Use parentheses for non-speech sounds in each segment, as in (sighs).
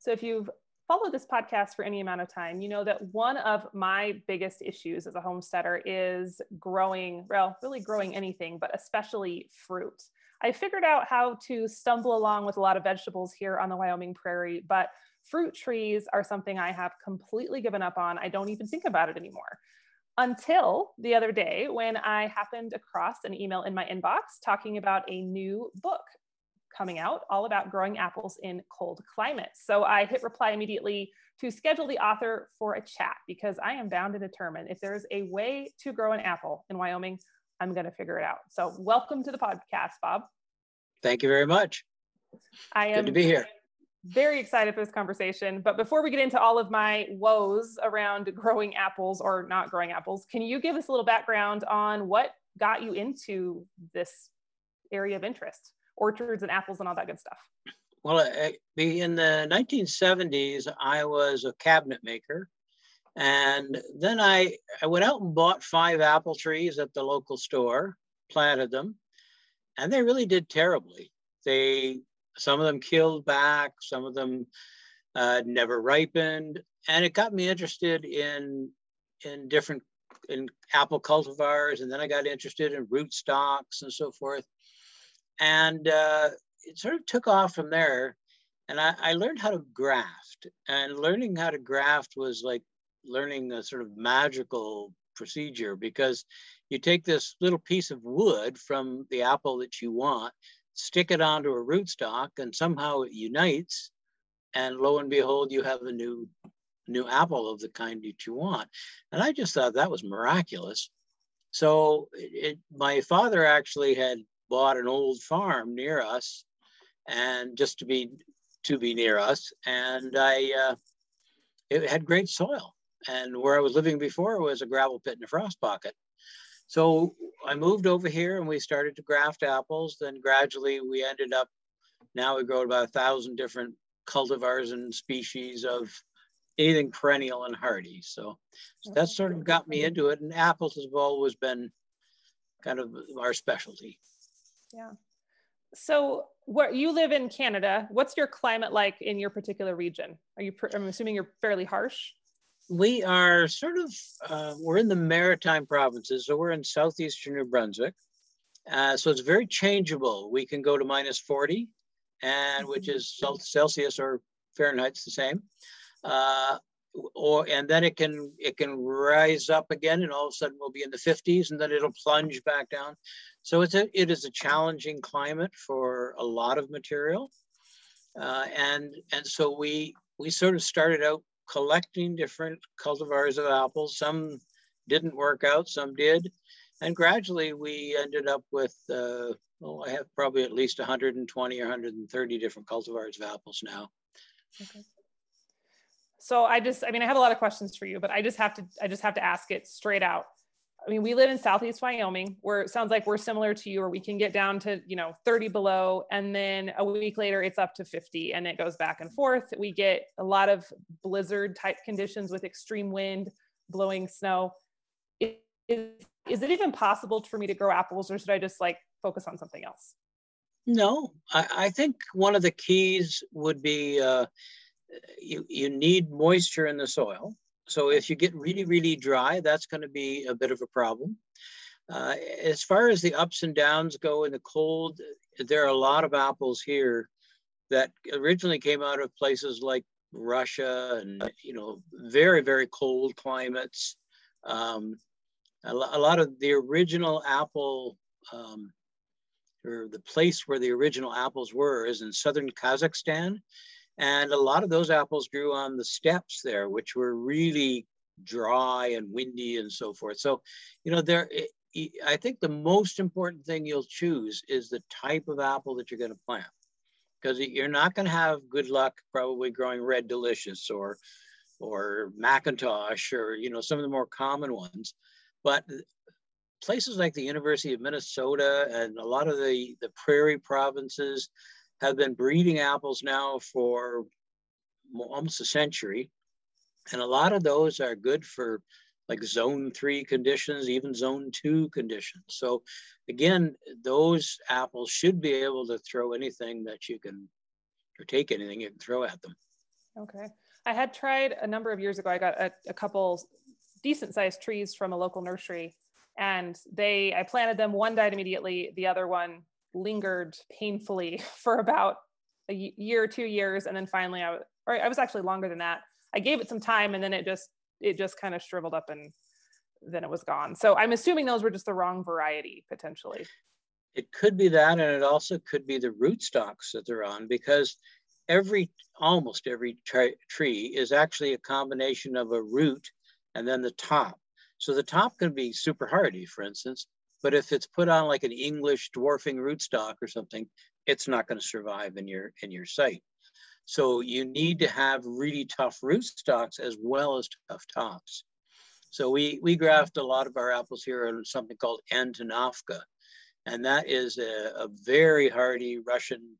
So if you've followed this podcast for any amount of time, you know that one of my biggest issues as a homesteader is growing, well, really growing anything, but especially fruit. I figured out how to stumble along with a lot of vegetables here on the Wyoming prairie, but fruit trees are something I have completely given up on. I don't even think about it anymore. Until the other day when I happened across an email in my inbox talking about a new book coming out all about growing apples in cold climates. So I hit reply immediately to schedule the author for a chat because I am bound to determine if there's a way to grow an apple in Wyoming, I'm going to figure it out. So welcome to the podcast, Bob. Thank you very much. I am good to be here. Very excited for this conversation. But before we get into all of my woes around growing apples or not growing apples, can you give us a little background on what got you into this area of interest? Orchards and apples and all that good stuff? Well, in the 1970s, I was a cabinet maker. And then I, I went out and bought five apple trees at the local store, planted them, and they really did terribly. They, some of them killed back, some of them uh, never ripened, and it got me interested in in different in apple cultivars, and then I got interested in rootstocks and so forth and uh, it sort of took off from there. And I, I learned how to graft, and learning how to graft was like learning a sort of magical procedure because you take this little piece of wood from the apple that you want, stick it onto a rootstock, and somehow it unites, and lo and behold, you have a new new apple of the kind that you want. And I just thought that was miraculous. So it, it, my father actually had bought an old farm near us and just to be to be near us. And i uh, it had great soil. And where i was living before was a gravel pit and a frost pocket. So i moved over here and we started to graft apples. Then gradually we ended up now we grow about a thousand different cultivars and species of anything perennial and hardy. So, so that sort of got me into it. And apples have always been kind of our specialty yeah. So, where you live in Canada, what's your climate like in your particular region? Are you? I'm assuming you're fairly harsh. We are sort of. Uh, we're in the maritime provinces, so we're in southeastern New Brunswick. Uh, so it's very changeable. We can go to minus 40, and which mm-hmm. is Celsius or Fahrenheit's the same. Uh, or and then it can it can rise up again and all of a sudden we'll be in the 50s and then it'll plunge back down. So it's a it is a challenging climate for a lot of material. Uh, and and so we we sort of started out collecting different cultivars of apples. Some didn't work out some did. And gradually we ended up with uh, well i have probably at least 120 or 130 different cultivars of apples now. Okay so I just, I mean, I have a lot of questions for you, but I just have to, I just have to ask it straight out. I mean, we live in Southeast Wyoming, where it sounds like we're similar to you, where we can get down to, you know, 30 below, and then a week later it's up to 50 and it goes back and forth. We get a lot of blizzard type conditions with extreme wind, blowing snow. Is, is it even possible for me to grow apples, or should I just like focus on something else? No, I, I think one of the keys would be uh, you, you need moisture in the soil. So if you get really, really dry, that's going to be a bit of a problem. Uh, as far as the ups and downs go in the cold, there are a lot of apples here that originally came out of places like Russia and you know very very cold climates. Um, a, a, lot of the original apple, um, or the place where the original apples were, is in southern Kazakhstan, and a lot of those apples grew on the steppes there, which were really dry and windy and so forth. So, you know, there, I think the most important thing you'll choose is the type of apple that you're going to plant. Because you're not going to have good luck probably growing red delicious or or McIntosh or you know some of the more common ones. But places like the University of Minnesota and a lot of the, the prairie provinces, have been breeding apples now for almost a century. And a lot of those are good for like zone three conditions, even zone two conditions. So again, those apples should be able to throw anything that you can, or take anything you can throw at them. Okay. I had tried a number of years ago. I got a, a couple decent sized trees from a local nursery and they I planted them. One died immediately. The other one lingered painfully (laughs) for about a year two years, and then finally I or I was actually longer than that. I gave it some time, and then it just it just kind of shriveled up and then it was gone. So I'm assuming those were just the wrong variety potentially. It could be that, and it also could be the rootstocks that they're on because every almost every tree is actually a combination of a root and then the top. So the top can be super hardy, for instance, but if it's put on like an English dwarfing rootstock or something, it's not going to survive in your in your site. So you need to have really tough rootstocks as well as tough tops. So we we graft a lot of our apples here on something called Antonovka, and that is a, a very hardy Russian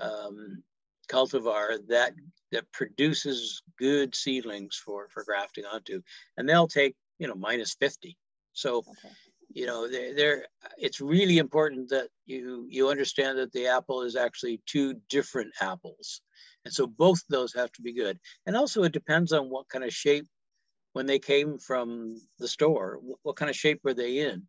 um, cultivar that that produces good seedlings for for grafting onto, and they'll take you know, minus 50. So, okay. You know, they're, they're, it's really important that you, you understand that the apple is actually two different apples. And so both those have to be good. And also it depends on what kind of shape when they came from the store, what kind of shape were they in?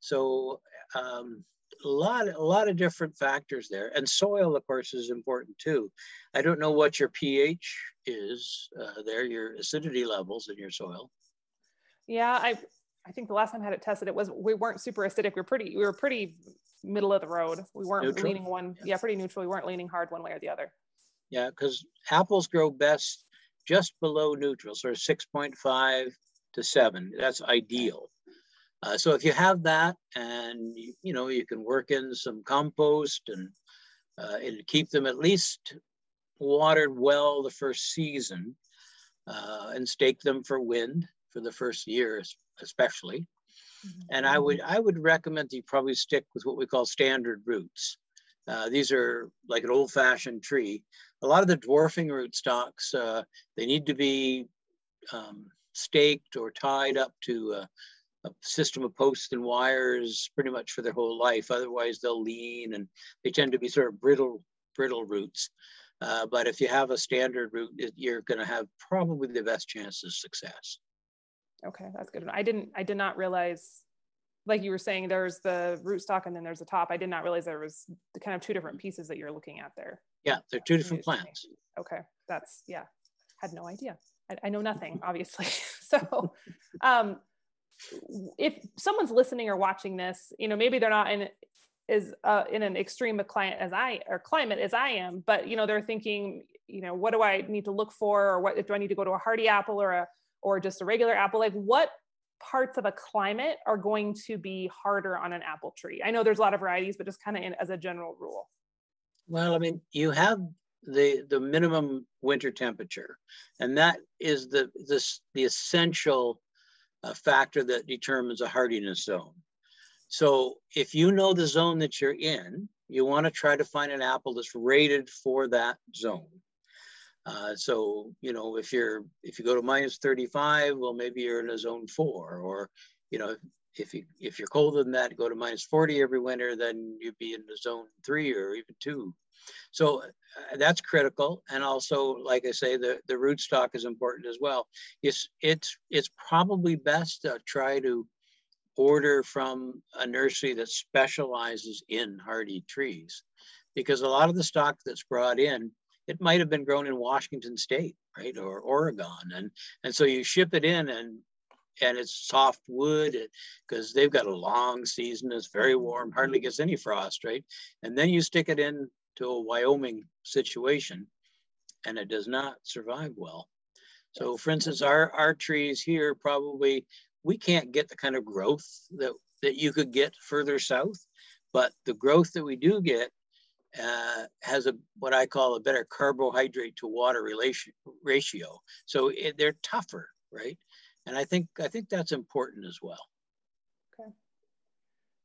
So um, a lot, a lot of different factors there. And soil, of course, is important too. I don't know what your pH is uh, there, your acidity levels in your soil. Yeah, I I think the last time I had it tested, it was we weren't super acidic. We were pretty we were pretty middle of the road. We weren't neutral? leaning one, yeah. yeah, pretty neutral. We weren't leaning hard one way or the other. Yeah, because apples grow best just below neutral, so 6.5 to 7. That's ideal. Uh, so if you have that and you, you, know you can work in some compost and uh, and keep them at least watered well the first season uh, and stake them for wind for the first year, especially. Mm-hmm. And I would I would recommend that you probably stick with what we call standard roots. Uh, these are like an old-fashioned tree. A lot of the dwarfing rootstocks, uh, they need to be um, staked or tied up to a, a, system of posts and wires pretty much for their whole life. Otherwise, they'll lean and they tend to be sort of brittle, brittle roots. Uh, but if you have a standard root, you're going to have probably the best chance of success. Okay, that's good. I didn't, I did not realize, like you were saying, there's the rootstock and then there's the top. I did not realize there was the kind of two different pieces that you're looking at there. Yeah, they're two different plants. Okay, that's yeah, had no idea. I, I know nothing, obviously. (laughs) so, um, if someone's listening or watching this, you know, maybe they're not in is uh, in an extreme client as I or climate as I am, but you know, they're thinking, you know, what do I need to look for, or what do I need to go to a hardy apple or a or just a regular apple like what parts of a climate are going to be harder on an apple tree? I know there's a lot of varieties but just kind of as a general rule. Well i mean you have the the minimum winter temperature and that is the this the essential uh, factor that determines a hardiness zone. So if you know the zone that you're in you want to try to find an apple that's rated for that zone uh, so, you know, if you're, if you go to minus 35, well, maybe you're in a zone four, or, you know, if you, if you're colder than that, go to minus 40 every winter, then you'd be in the zone three or even two. So uh, that's critical. And also, like I say, the, the rootstock is important as well. It's, it's, it's probably best to try to order from a nursery that specializes in hardy trees because a lot of the stock that's brought in it might have been grown in Washington State, right, or Oregon, and and so you ship it in and and it's soft wood because they've got a long season. It's very warm, hardly gets any frost, right? And then you stick it in to a Wyoming situation, and it does not survive well. So, for instance, our our trees here probably we can't get the kind of growth that that you could get further south, but the growth that we do get uh, has a what I call a better carbohydrate to water relation ratio. So it, they're tougher, right? And I think I think that's important as well. Okay.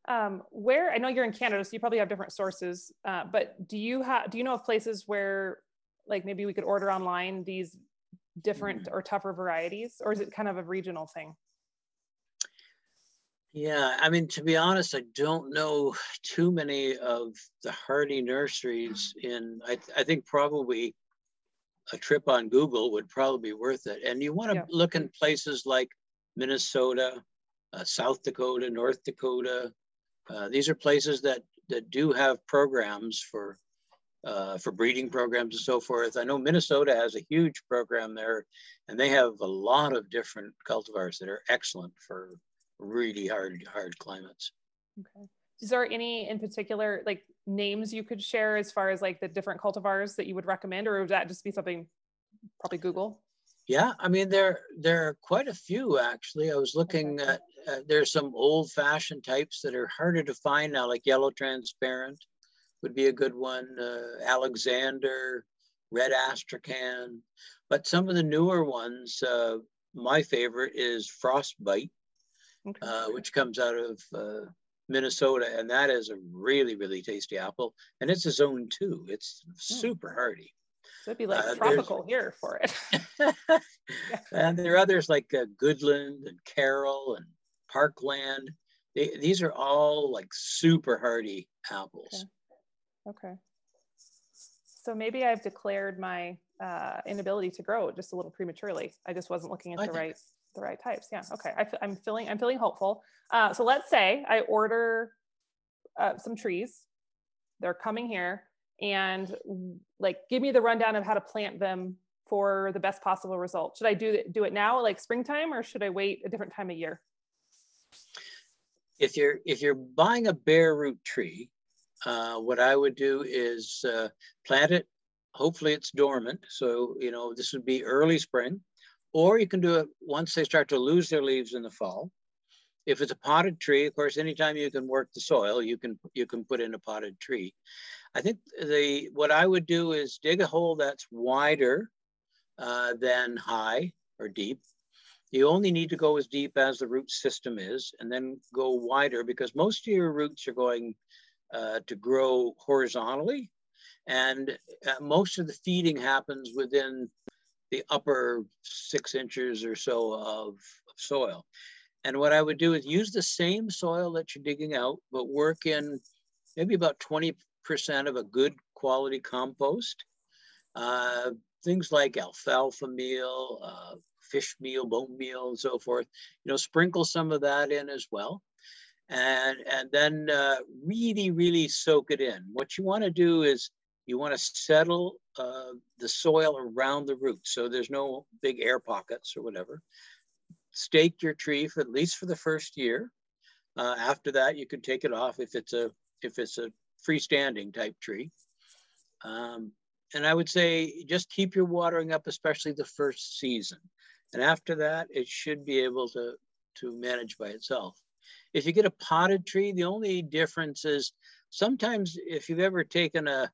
Um, where I know you're in Canada, so you probably have different sources. Uh, but do you have do you know of places where, like, maybe we could order online these different mm-hmm. or tougher varieties, or is it kind of a regional thing? Yeah, I mean, to be honest, I don't know (sighs) too many of the hardy nurseries in, I, I think probably a trip on Google would probably be worth it. And you want to yeah. look in places like Minnesota, uh, South Dakota, North Dakota. Uh, these are places that that do have programs for uh, for breeding programs and so forth. I know Minnesota has a huge program there, and they have a lot of different cultivars that are excellent for really hard hard climates. Okay. Is there any in particular like names you could share as far as like the different cultivars that you would recommend, or would that just be something probably Google? Yeah, I mean there there are quite a few actually. I was looking okay. at uh, there's some old fashioned types that are harder to find now, like yellow transparent would be a good one. Uh, Alexander, red astrakhan, but some of the newer ones. Uh, my favorite is frostbite, okay. Uh, which comes out of uh, Minnesota, and that is a really, really tasty apple. And it's a zone two. It's hmm. super hardy. So it'd be like uh, tropical here for it. (laughs) and there are others like uh, Goodland and Carroll and Parkland. They, these are all like super hardy apples. Okay. okay. So maybe I've declared my uh, inability to grow just a little prematurely. I just wasn't looking at I the right the right types. Yeah. Okay. I, am feeling I'm feeling hopeful. Uh, so let's say I order uh, some trees. They're coming here, and like give me the rundown of how to plant them for the best possible result. Should I do do it now, like springtime, or should I wait a different time of year? If you're if you're buying a bare root tree, uh, what I would do is uh, plant it. Hopefully, it's dormant. So you know this would be early spring or you can do it once they start to lose their leaves in the fall. If it's a potted tree, of course, anytime you can work the soil, you can you can put in a potted tree. I think the what I would do is dig a hole that's wider uh, than high or deep. You only need to go as deep as the root system is, and then go wider because most of your roots are going uh, to grow horizontally, and uh, most of the feeding happens within the upper six inches or so of, soil. And what I would do is use the same soil that you're digging out, but work in maybe about 20% of a good quality compost. Uh, things like alfalfa meal, uh, fish meal, bone meal, and so forth. You know, sprinkle some of that in as well. And, and then uh, really, really soak it in. What you want to do is you want to settle uh, the soil around the roots so there's no big air pockets or whatever. Stake your tree for at least for the first year. Uh, after that, you can take it off if it's a if it's a freestanding type tree. Um, and I would say just keep your watering up, especially the first season. And after that, it should be able to, to manage by itself. If you get a potted tree, the only difference is sometimes if you've ever taken a,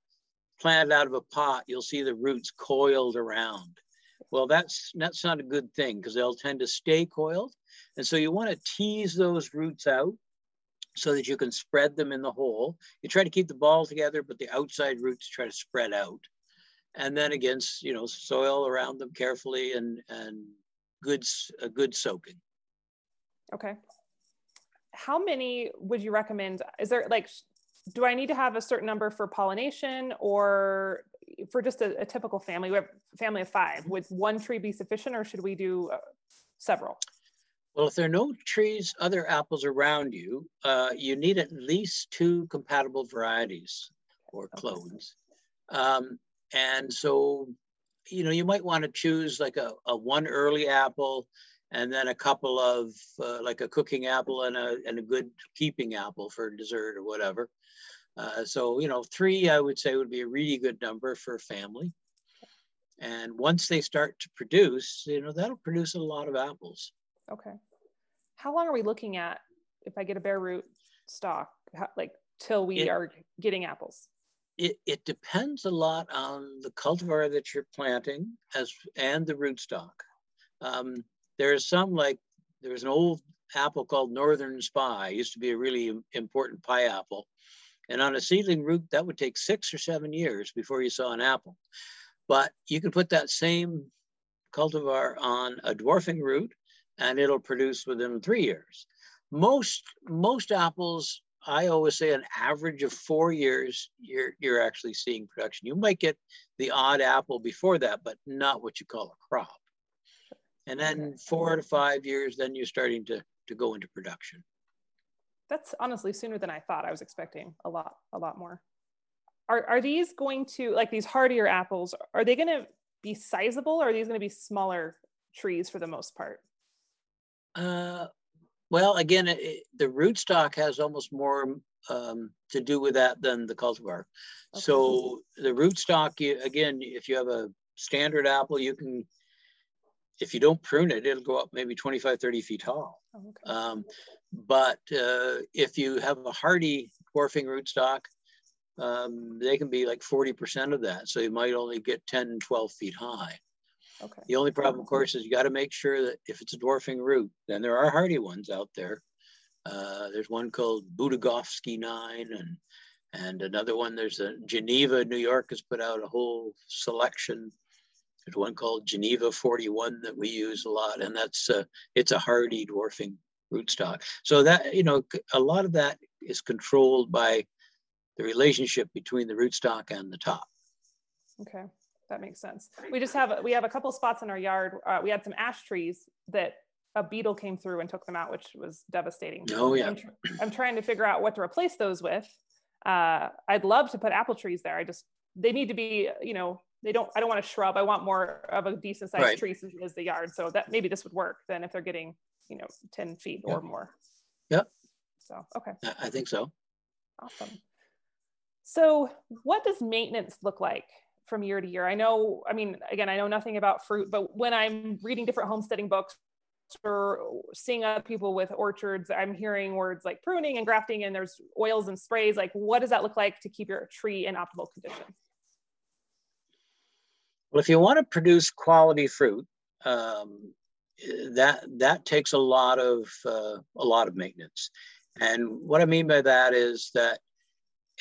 planted out of a pot, you'll see the roots coiled around. Well, that's that's not a good thing because they'll tend to stay coiled. And so you want to tease those roots out so that you can spread them in the hole. You try to keep the ball together, but the outside roots try to spread out. And then against, you know, soil around them carefully and and good a good soaking. Okay. How many would you recommend? Is there like do I need to have a certain number for pollination or for just a, a typical family, we have a family of five, would one tree be sufficient or should we do uh, several? Well, if there are no trees, other apples around you, uh, you need at least two compatible varieties or clones. Um, and so, you know, you might want to choose like a, a one early apple and then a couple of uh, like a cooking apple and a, and a good keeping apple for dessert or whatever. Uh, so, you know, three, I would say would be a really good number for a family. And once they start to produce, you know, that'll produce a lot of apples. Okay. How long are we looking at if I get a bare root stock, how, like till we it, are getting apples? It, it depends a lot on the cultivar that you're planting as and the rootstock. Um, there's some like there's an old apple called Northern Spy. It used to be a really important pie apple. And on a seedling root, that would take six or seven years before you saw an apple. But you can put that same cultivar on a dwarfing root and it'll produce within three years. Most, most apples I always say an average of four years, you're you're actually seeing production. You might get the odd apple before that, but not what you call a crop. And then four to five years, then you're starting to to go into production. That's honestly sooner than I thought. I was expecting a lot, a lot more. Are are these going to like these hardier apples? Are they going to be sizable, or are these going to be smaller trees for the most part? Uh, well, again, it, the rootstock has almost more um, to do with that than the cultivar. Okay. So the rootstock, you, again, if you have a standard apple, you can, if you don't prune it, it'll go up maybe 25, 30 feet tall. Oh, okay. um, but uh, if you have a hardy dwarfing rootstock, um, they can be like 40% of that. So you might only get 10, 12 feet high. Okay. The only problem, of course, is you got to make sure that if it's a dwarfing root, then there are hardy ones out there. Uh, there's one called Budagovsky 9 and and another one, there's a Geneva, New York has put out a whole selection. There's one called Geneva 41 that we use a lot, and that's uh, it's a hardy dwarfing rootstock. So that, you know, a lot of that is controlled by the relationship between the rootstock and the top. Okay that makes sense. We just have we have a couple spots in our yard. Uh, we had some ash trees that a beetle came through and took them out, which was devastating. Oh yeah. I'm, tr- I'm trying to figure out what to replace those with. Uh, I'd love to put apple trees there. I just they need to be you know they don't I don't want a shrub. I want more of a decent sized right. tree since it is the yard. So that maybe this would work then if they're getting you know 10 feet or more. Yep. So okay. I think so. Awesome. So what does maintenance look like from year to year. I know, I mean, again, I know nothing about fruit, but when I'm reading different homesteading books or seeing other people with orchards, I'm hearing words like pruning and grafting, and there's oils and sprays. Like, what does that look like to keep your tree in optimal condition? Well, if you want to produce quality fruit, um, that that takes a lot of uh, a lot of maintenance. And what I mean by that is that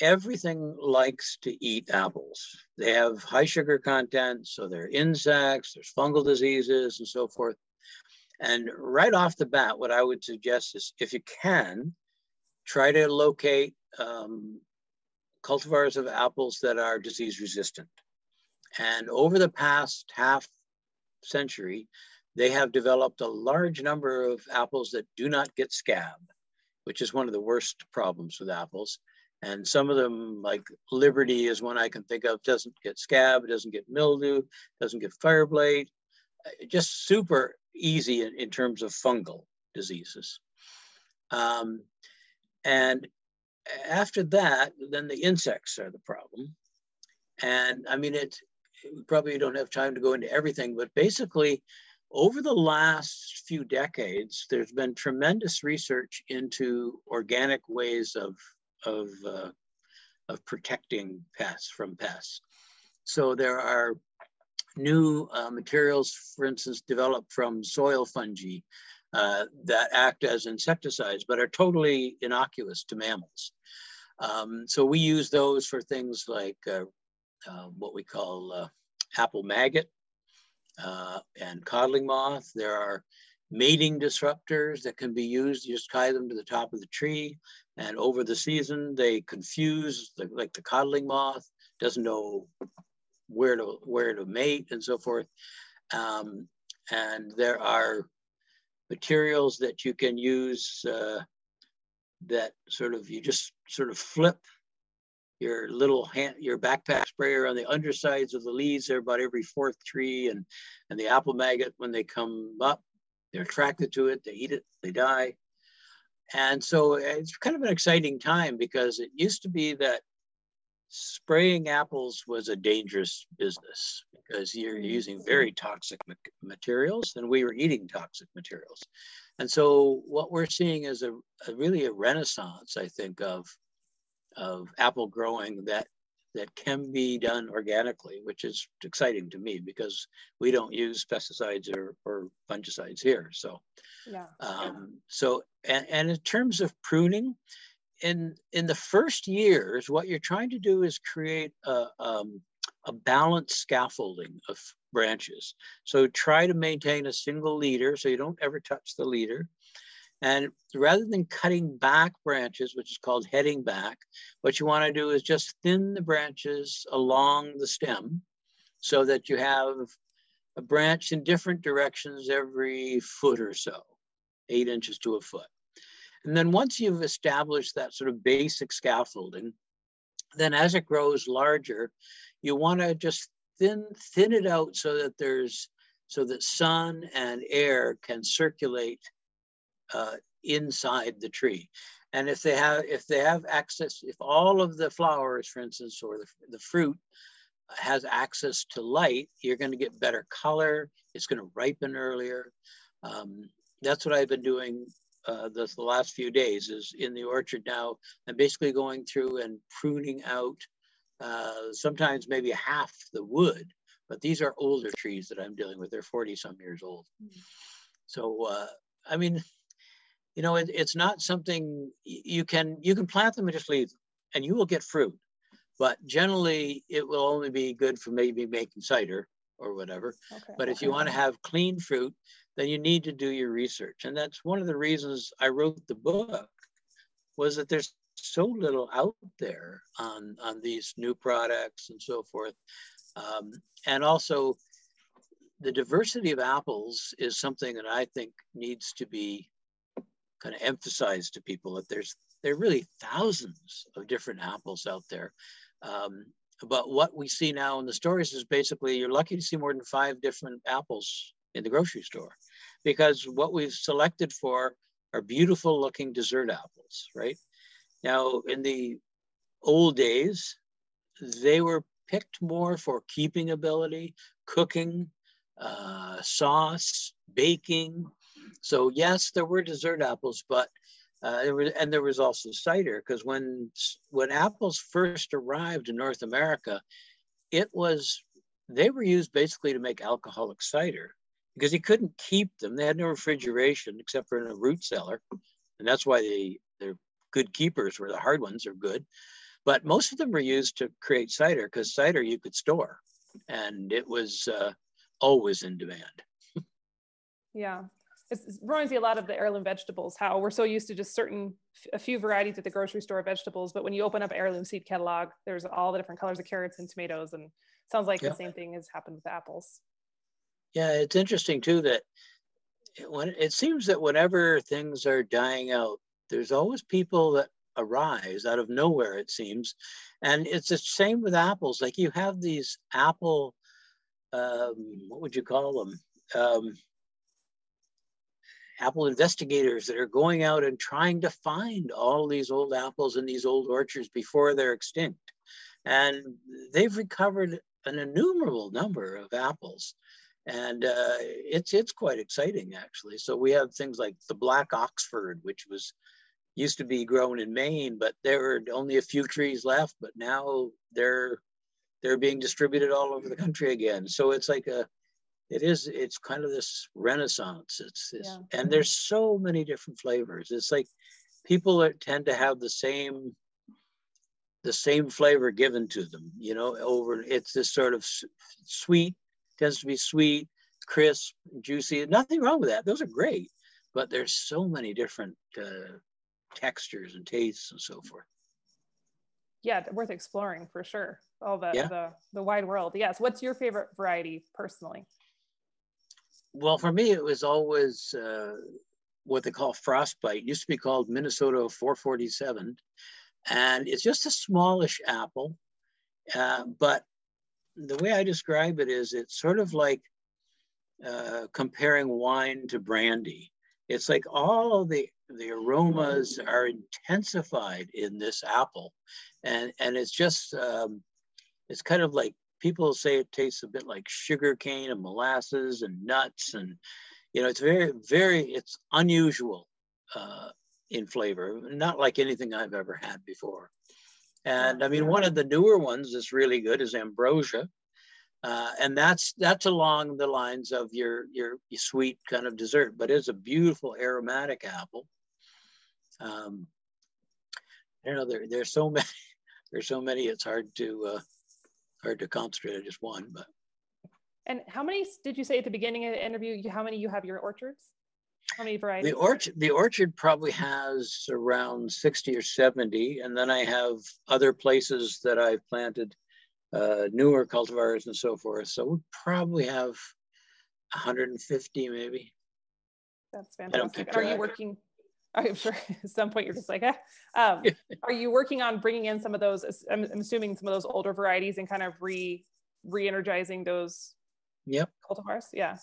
everything likes to eat apples. They have high sugar content, so they're insects, there's fungal diseases, and so forth. And right off the bat, what I would suggest is if you can, try to locate um, cultivars of apples that are disease resistant. And over the past half century, they have developed a large number of apples that do not get scab, which is one of the worst problems with apples. And some of them, like Liberty is one I can think of, doesn't get scab, doesn't get mildew, doesn't get fire blight, uh, just super easy in, in terms of fungal diseases. Um, and after that, then the insects are the problem. And I mean, it probably don't have time to go into everything, but basically, over the last few decades, there's been tremendous research into organic ways of of, uh, of protecting pests from pests. So there are new uh, materials, for instance, developed from soil fungi uh, that act as insecticides, but are totally innocuous to mammals. Um, so we use those for things like uh, uh, what we call uh, apple maggot and codling moth. There are mating disruptors that can be used. You just tie them to the top of the tree. And over the season, they confuse, the, like the codling moth, doesn't know where to, where to mate and so forth. Um, and there are materials that you can use uh, that sort of, you just sort of flip your little hand, your backpack sprayer on the undersides of the leaves there about every fourth tree and, and the apple maggot when they come up they're attracted to it, they eat it, they die. And so eh, it's kind of an exciting time because it used to be that spraying apples was a dangerous business because you're using very toxic materials and we were eating toxic materials. And so what we're seeing is a, a really a renaissance, I think, of, of apple growing that that can be done organically, which is exciting to me because we don't use pesticides or, or fungicides here. So, yeah. Um, so and, and in terms of pruning, in in the first years, what you're trying to do is create a um, a balanced scaffolding of branches. So try to maintain a single leader, so you don't ever touch the leader. And rather than cutting back branches, which is called heading back, what you want to do is just thin the branches along the stem so that you have a branch in different directions every foot or so, eight inches to a foot. And then once you've established that sort of basic scaffolding, then as it grows larger, you want to just thin thin it out so that there's so that sun and air can circulate uh, inside the tree. And if they have if they have access, if all of the flowers, for instance, or the, the fruit has access to light, you're going to get better color. It's going to ripen earlier. Um, that's what I've been doing uh, the, the last few days is in the orchard now. I'm basically going through and pruning out uh, sometimes maybe half the wood, but these are older trees that I'm dealing with. They're 40 some years old. Mm. So, uh, I mean, you know, it, it's not something you can, you can plant them and just leave them and you will get fruit. But generally it will only be good for maybe making cider or whatever. Okay. But if you want to have clean fruit, then you need to do your research. And that's one of the reasons I wrote the book was that there's so little out there on, on these new products and so forth. Um, and also the diversity of apples is something that I think needs to be kind of emphasize to people that there's there are really thousands of different apples out there. Um, but what we see now in the stores is basically you're lucky to see more than five different apples in the grocery store because what we've selected for are beautiful looking dessert apples, right? Now, in the old days, they were picked more for keeping ability, cooking, uh, sauce, baking. So yes, there were dessert apples, but uh, there was, and there was also cider because when when apples first arrived in North America, it was they were used basically to make alcoholic cider because he couldn't keep them. They had no refrigeration except for in a root cellar, and that's why they they're good keepers. Where the hard ones are good, but most of them were used to create cider because cider you could store, and it was uh, always in demand. yeah, it reminds me a lot of the heirloom vegetables, how we're so used to just certain, a few varieties at the grocery store of vegetables, but when you open up heirloom seed catalog, there's all the different colors of carrots and tomatoes. And sounds like yeah. the same thing has happened with apples. Yeah, it's interesting too that when it seems that whenever things are dying out, there's always people that arise out of nowhere, it seems. And it's the same with apples. Like you have these apple, um, what would you call them? Um, apple investigators that are going out and trying to find all these old apples in these old orchards before they're extinct. And they've recovered an innumerable number of apples. And uh, it's it's quite exciting actually. So we have things like the black Oxford, which was used to be grown in Maine, but there were only a few trees left. But now they're they're being distributed all over the country again. So it's like a it is it's kind of this renaissance. It's this yeah. and there's so many different flavors. It's like people that tend to have the same the same flavor given to them you know over it's this sort of sweet tends to be sweet crisp juicy nothing wrong with that those are great but there's so many different uh, textures and tastes and so forth. Yeah worth exploring for sure all the, yeah. the the wide world. Yes what's your favorite variety personally well, for me, it was always uh, what they call frostbite. It used to be called Minnesota 447. And it's just a smallish apple. Uh, but the way I describe it is it's sort of like uh, comparing wine to brandy. It's like all the, the aromas are intensified in this apple. And, and it's just, um, it's kind of like people say it tastes a bit like sugar cane and molasses and nuts and you know it's very very it's unusual uh, in flavor not like anything i've ever had before. And i mean one of the newer ones that's really good is ambrosia uh, and that's that's along the lines of your, your, sweet kind of dessert but it's a beautiful aromatic apple. Um, you know there, there's so (laughs) many there's so many it's hard to uh, hard to concentrate on just one. But and how many did you say at the beginning of the interview? How many you have your orchards? How many varieties? The orchard, the orchard probably has around 60 or 70. And then I have other places that I've planted uh, newer cultivars and so forth. So we probably have 150 maybe. That's fantastic. Are you working? I'm sure (laughs) at some point you're just like, eh. Um, (laughs) are you working on bringing in some of those? I'm, I'm assuming some of those older varieties and kind of re re-energizing those yep cultivars. Yeah.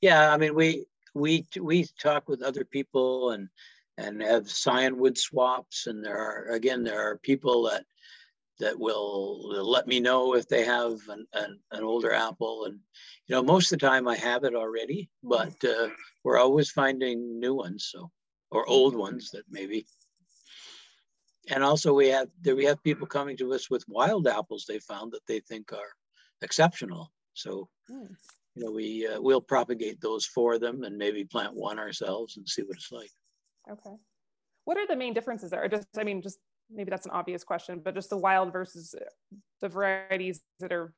Yeah, I mean we we we talk with other people and and have scionwood swaps, and there are again there are people that that will let me know if they have an, an, an, older apple and you know most of the time i have it already but uh, we're always finding new ones so or old ones that maybe. And also we have there we have people coming to us with wild apples they found that they think are exceptional. So you know we uh, we'll propagate those for them and maybe plant one ourselves and see what it's like. Okay. What are the main differences there? Just i mean just maybe that's an obvious question, but just the wild versus the varieties that are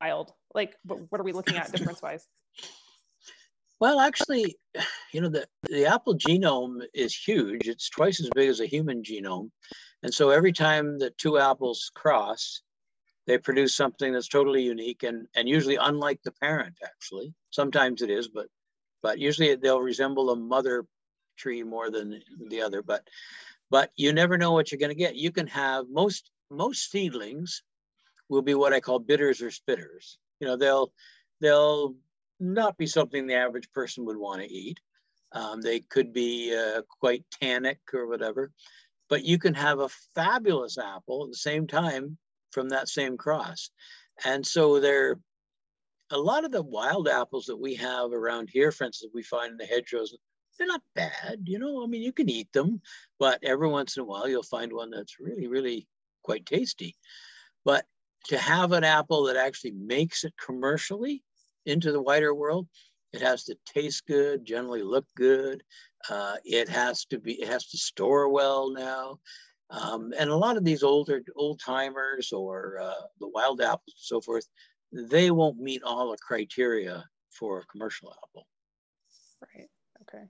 wild. Like, what are we looking at difference wise? Well, actually, (sighs) you know, the, the apple genome is huge. It's twice as big as a human genome. And so every time the two apples cross, they produce something that's totally unique and, and usually unlike the parent, actually. Sometimes it is, but but usually they'll resemble a mother tree more than the other. But but you never know what you're going to get. You can have most most seedlings will be what I call bitters or spitters. You know, they'll they'll not be something the average person would want to eat. Um, they could be uh, quite tannic or whatever, but you can have a fabulous apple at the same time from that same cross. And so there, a lot of the wild apples that we have around here, for instance, we find in the hedgerows they're not bad, you know. I mean, you can eat them, but every once in a while you'll find one that's really, really quite tasty. But to have an apple that actually makes it commercially into the wider world, it has to taste good, generally look good. Uh, it has to be, it has to store well now. Um, and a lot of these older old timers or uh, the wild apples and so forth, they won't meet all the criteria for a commercial apple. Right. Okay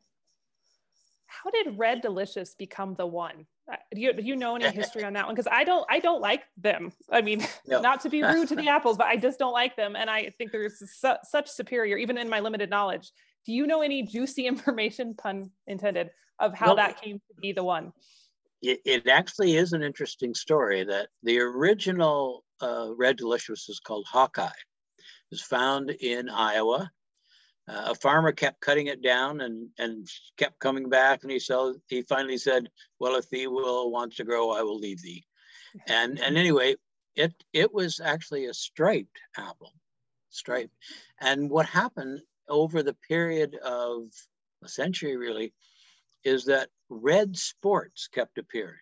how did Red Delicious become the one? Do you, do you know any history on that one? Because I don't, I don't like them. I mean, no. not to be (laughs) rude to the apples, but I just don't like them, and I think there's su- such superior, even in my limited knowledge. Do you know any juicy (laughs) information, pun intended, of how well, that came to be the one? It, it, actually is an interesting story. That the original uh, Red Delicious is called Hawkeye. It was found in Iowa uh, a farmer kept cutting it down and, and kept coming back and he said he finally said well if thee will wants to grow i will leave thee. And and (laughs) anyway it it was actually a striped apple striped and what happened over the period of a century really is that red sports kept appearing.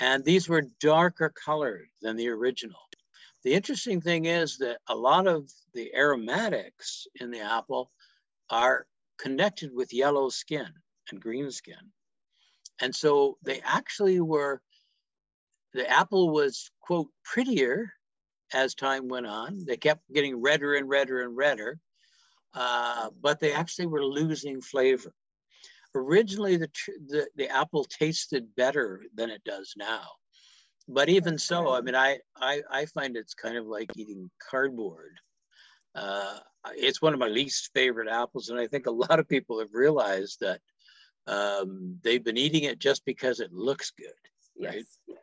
And these were darker colored than the original the interesting thing is that a lot of the aromatics in the apple are connected with yellow skin and green skin. And so they actually were, the apple was, quote, prettier as time went on. They kept getting redder and redder and redder, uh, but they actually were losing flavor. Originally, the, the, the apple tasted better than it does now but even so, I mean, I, I, I find it's kind of like eating cardboard. Uh, it's one of my least favorite apples, and I think a lot of people have realized that um, they've been eating it just because it looks good, right? Yes.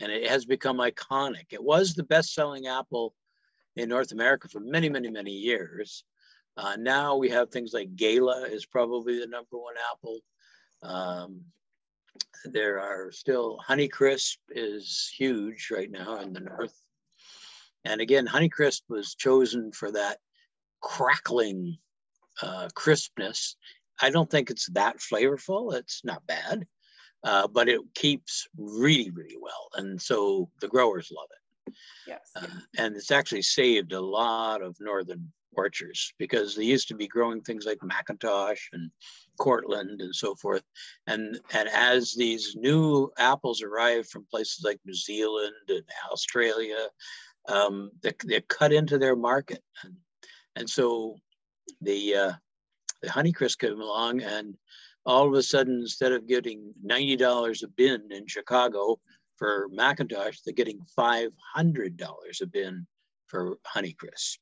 And it has become iconic. It was the best-selling apple in North America for many, many, many years. Uh, now we have things like Gala is probably the number one apple. Um, there are still Honeycrisp is huge right now in the north. And again, Honeycrisp was chosen for that crackling uh, crispness. I don't think it's that flavorful. It's not bad, uh, but it keeps really, really well. And so the growers love it. Yes. Uh, and it's actually saved a lot of northern orchards because they used to be growing things like McIntosh and Cortland and so forth. And, and as these new apples arrive from places like New Zealand and Australia, um, they, they're cut into their market. And, and so the, uh, the Honeycrisp came along, and all of a sudden, instead of getting ninety dollars a bin in Chicago for McIntosh, they're getting five hundred dollars a bin for Honeycrisp.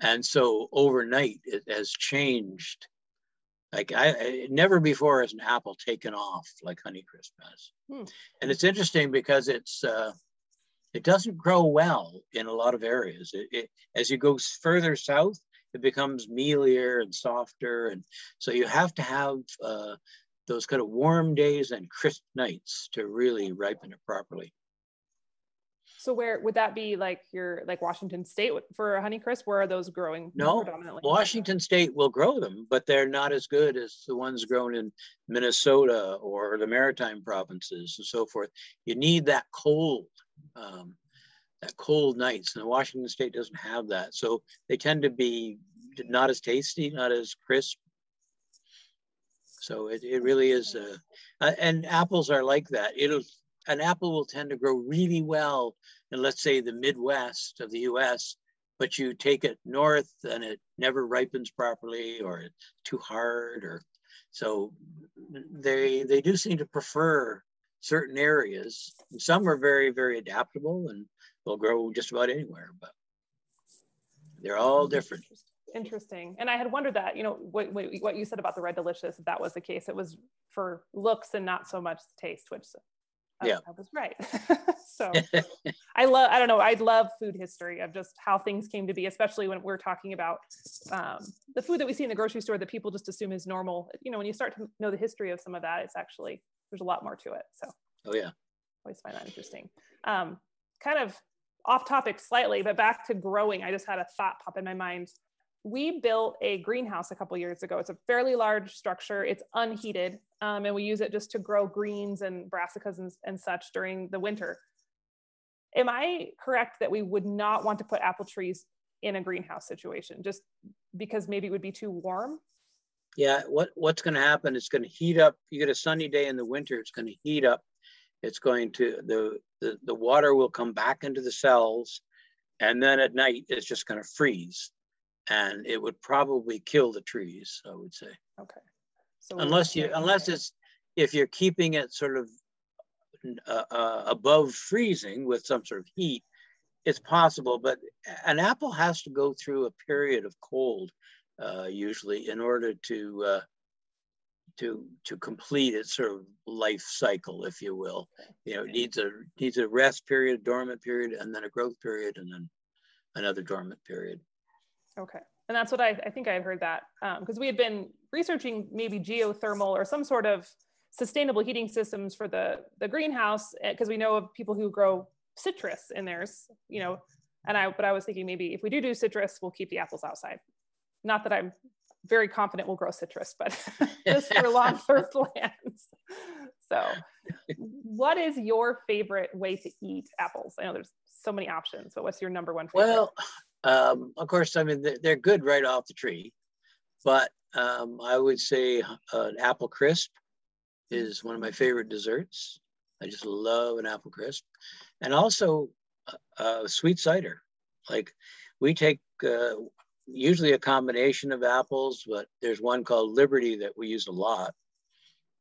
And so overnight, it has changed. Like I, never before has an apple taken off like Honeycrisp has. Hmm. And it's interesting because it's uh, it doesn't grow well in a lot of areas. It, it, as you go further south, it becomes mealier and softer, and so you have to have uh, those kind of warm days and crisp nights to really ripen it properly. So where would that be like your like Washington State for Honeycrisp? Where are those growing? No, predominantly? Washington State will grow them, but they're not as good as the ones grown in Minnesota or the Maritime provinces and so forth. You need that cold, um, that cold nights, and Washington State doesn't have that, so they tend to be not as tasty, not as crisp. So it, it really is, uh, and apples are like that. It'll an apple will tend to grow really well in, let's say, the Midwest of the US, but you take it north and it never ripens properly or it's too hard or so they they do seem to prefer certain areas. Some are very, very adaptable and they'll grow just about anywhere, but they're all hmm. different. Interesting. And I had wondered that, you know, what, what you said about the red delicious, if that was the case, it was for looks and not so much taste, which yeah. I, was right. (laughs) so I love, I don't know, I love food history of just how things came to be, especially when we're talking about um, the food that we see in the grocery store that people just assume is normal. You know, when you start to know the history of some of that, it's actually, there's a lot more to it. So, oh yeah. Always find that interesting. Um, kind of off topic slightly, but back to growing, I just had a thought pop in my mind we built a greenhouse a couple years ago. It's a fairly large structure. It's unheated, um, and we use it just to grow greens and brassicas and, and such during the winter. Am I correct that we would not want to put apple trees in a greenhouse situation just because maybe it would be too warm? Yeah, what, what's going to happen? It's going to heat up. You get a sunny day in the winter, it's going to heat up. It's going to, the, the, the water will come back into the cells. And then at night, it's just going to freeze and it would probably kill the trees, I would say. Okay. So unless you, unless it's, if you're keeping it sort of uh, uh, above freezing with some sort of heat, it's possible, but an apple has to go through a period of cold uh, usually in order to uh, to to complete its sort of life cycle, if you will. You know, it needs a needs a rest period, dormant period, and then a growth period, and then another dormant period. Okay. And that's what I, I think I had heard that because um, we had been researching maybe geothermal or some sort of sustainable heating systems for the, the greenhouse because eh, we know of people who grow citrus in theirs, you know, and I, but I was thinking maybe if we do do citrus, we'll keep the apples outside. Not that I'm very confident we'll grow citrus, but (laughs) just for long (laughs) first lands. So what is your favorite way to eat apples? I know there's so many options, but what's your number one favorite? Well, um, of course, I mean, they're good right off the tree, but um, I would say uh, an apple crisp is one of my favorite desserts. I just love an apple crisp. And also uh, uh sweet cider. Like we take uh, usually a combination of apples, but there's one called Liberty that we use a lot.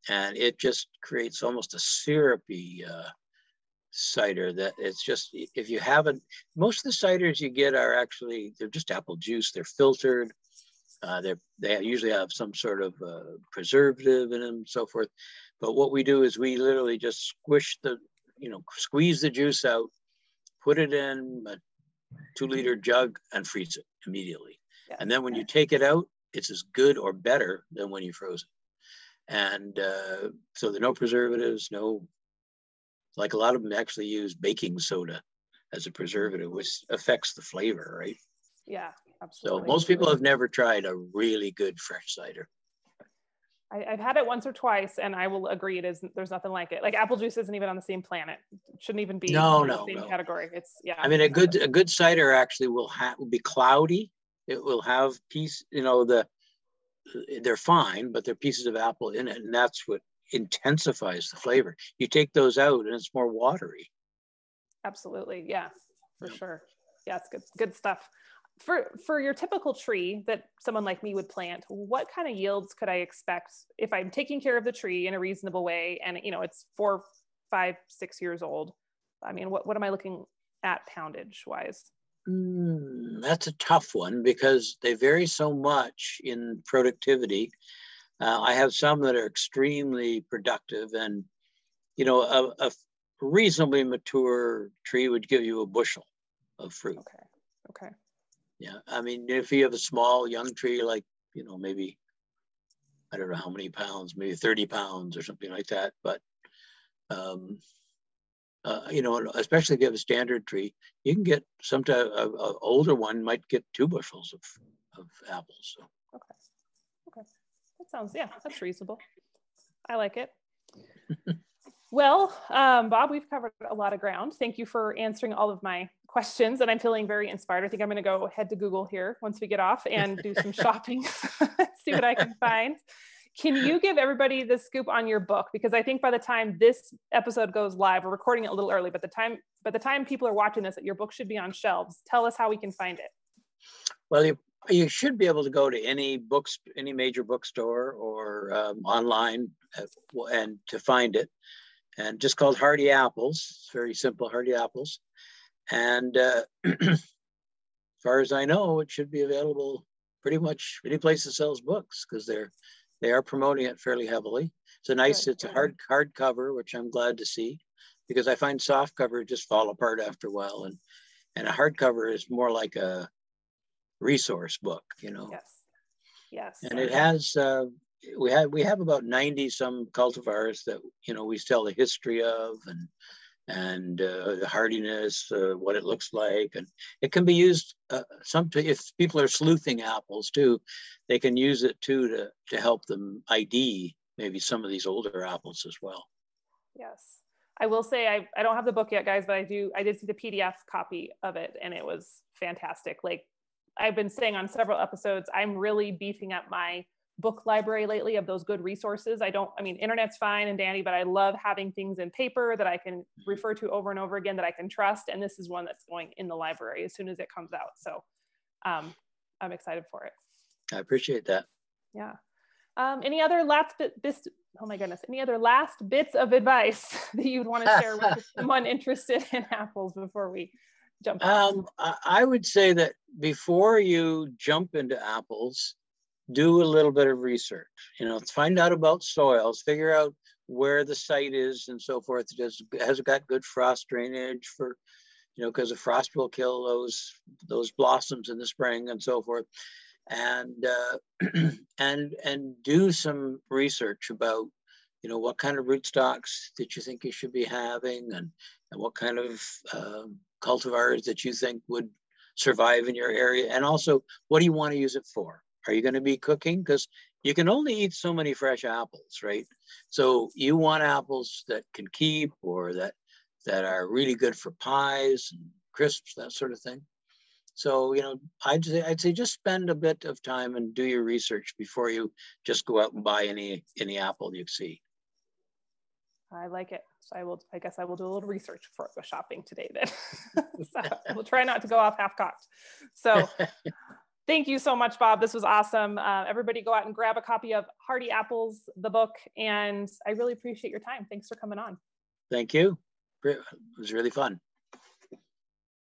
And it just creates almost a syrupy uh, cider that it's just if you haven't most of the ciders you get are actually they're just apple juice they're filtered uh, they they usually have some sort of uh, preservative in them so forth. But what we do is we literally just squish the you know squeeze the juice out put it in a two liter jug and freeze it immediately. Yeah. and then when you take it out it's as good or better than when you froze it. And uh, so there are no preservatives no like a lot of them actually use baking soda as a preservative, which affects the flavor, right? Yeah, absolutely. So most people have never tried a really good fresh cider. I, have had it once or twice, and I will agree it is. There's nothing like it. Like apple juice isn't even on the same planet. It shouldn't even be no, in no, the same no. category. It's yeah. I mean, a good a good cider actually will have will be cloudy. It will have piece, you know, the they're fine, but they're pieces of apple in it, and that's what intensifies the flavor. You take those out and it's more watery. Absolutely. Yeah, for sure. Yeah, it's good, good stuff. for for your typical tree that someone like me would plant what kind of yields could i expect if i'm taking care of the tree in a reasonable way and you know it's four five six years old i mean what, what am i looking at poundage wise mm, that's a tough one because they vary so much in productivity uh, i have some that are extremely productive and you know a, a reasonably mature tree would give you a bushel of fruit okay okay yeah, I mean, if you have a small young tree, like you know, maybe I don't know how many pounds, maybe thirty pounds or something like that, but um, uh, you know, especially if you have a standard tree, you can get sometimes a, a older one might get two bushels of of apples. So. That sounds yeah, that's reasonable. I like it. (laughs) well, um, Bob, we've covered a lot of ground. Thank you for answering all of my questions and I'm feeling very inspired. I think I'm going to go head to Google here once we get off and do some (laughs) shopping, (laughs) see what I can find. Can you give everybody the scoop on your book? Because I think by the time this episode goes live, we're recording it a little early, but the time by the time people are watching this, that your book should be on shelves. Tell us how we can find it. Well, you, you should be able to go to any books, any major bookstore or um, online, uh, and to find it. And just called Hardy Apples. It's very simple, Hardy Apples. And uh, as (clears throat) far as I know, it should be available pretty much any place that sells books because they're they are promoting it fairly heavily. It's a nice, it's a hard hard cover, which I'm glad to see because I find soft cover just fall apart after a while, and and a hardcover is more like a resource book, you know. Yes. Yes. And it has uh, we have we have about 90 some cultivars that you know we tell the history of and and uh, the hardiness, uh, what it looks like, and it can be used. Uh, some if people are sleuthing apples too, they can use it too to to help them ID maybe some of these older apples as well. Yes, I will say I I don't have the book yet, guys, but I do. I did see the PDF copy of it, and it was fantastic. Like I've been saying on several episodes, I'm really beefing up my book library lately of those good resources. I don't, I mean, internet's fine and dandy, but I love having things in paper that I can refer to over and over again that I can trust. And this is one that's going in the library as soon as it comes out. So um, I'm excited for it. I appreciate that. Yeah. Um, any other last bit, bits, oh my goodness, any other last bits of advice (laughs) that you'd want to share with (laughs) someone interested in apples before we jump? Um, I would say that before you jump into apples, do a little bit of research, you know, find out about soils, figure out where the site is and so forth. Does, has it got good frost drainage for, you know, because the frost will kill those, those blossoms in the spring and so forth. And, uh, (clears throat) and, and do some research about, you know, what kind of rootstocks that you think you should be having and, and what kind of uh, cultivars that you think would survive in your area. And also, what do you want to use it for? Are you going to be cooking? Because you can only eat so many fresh apples, right? So you want apples that can keep or that that are really good for pies and crisps, that sort of thing. So you know, I'd say I'd say just spend a bit of time and do your research before you just go out and buy any any apple you see. I like it. So I will. I guess I will do a little research before I go shopping today. Then (laughs) (laughs) so we'll try not to go off half cocked. So (laughs) Thank you so much, Bob. This was awesome. Uh, everybody go out and grab a copy of Hardy Apples, the book. And I really appreciate your time. Thanks for coming on. Thank you. It was really fun.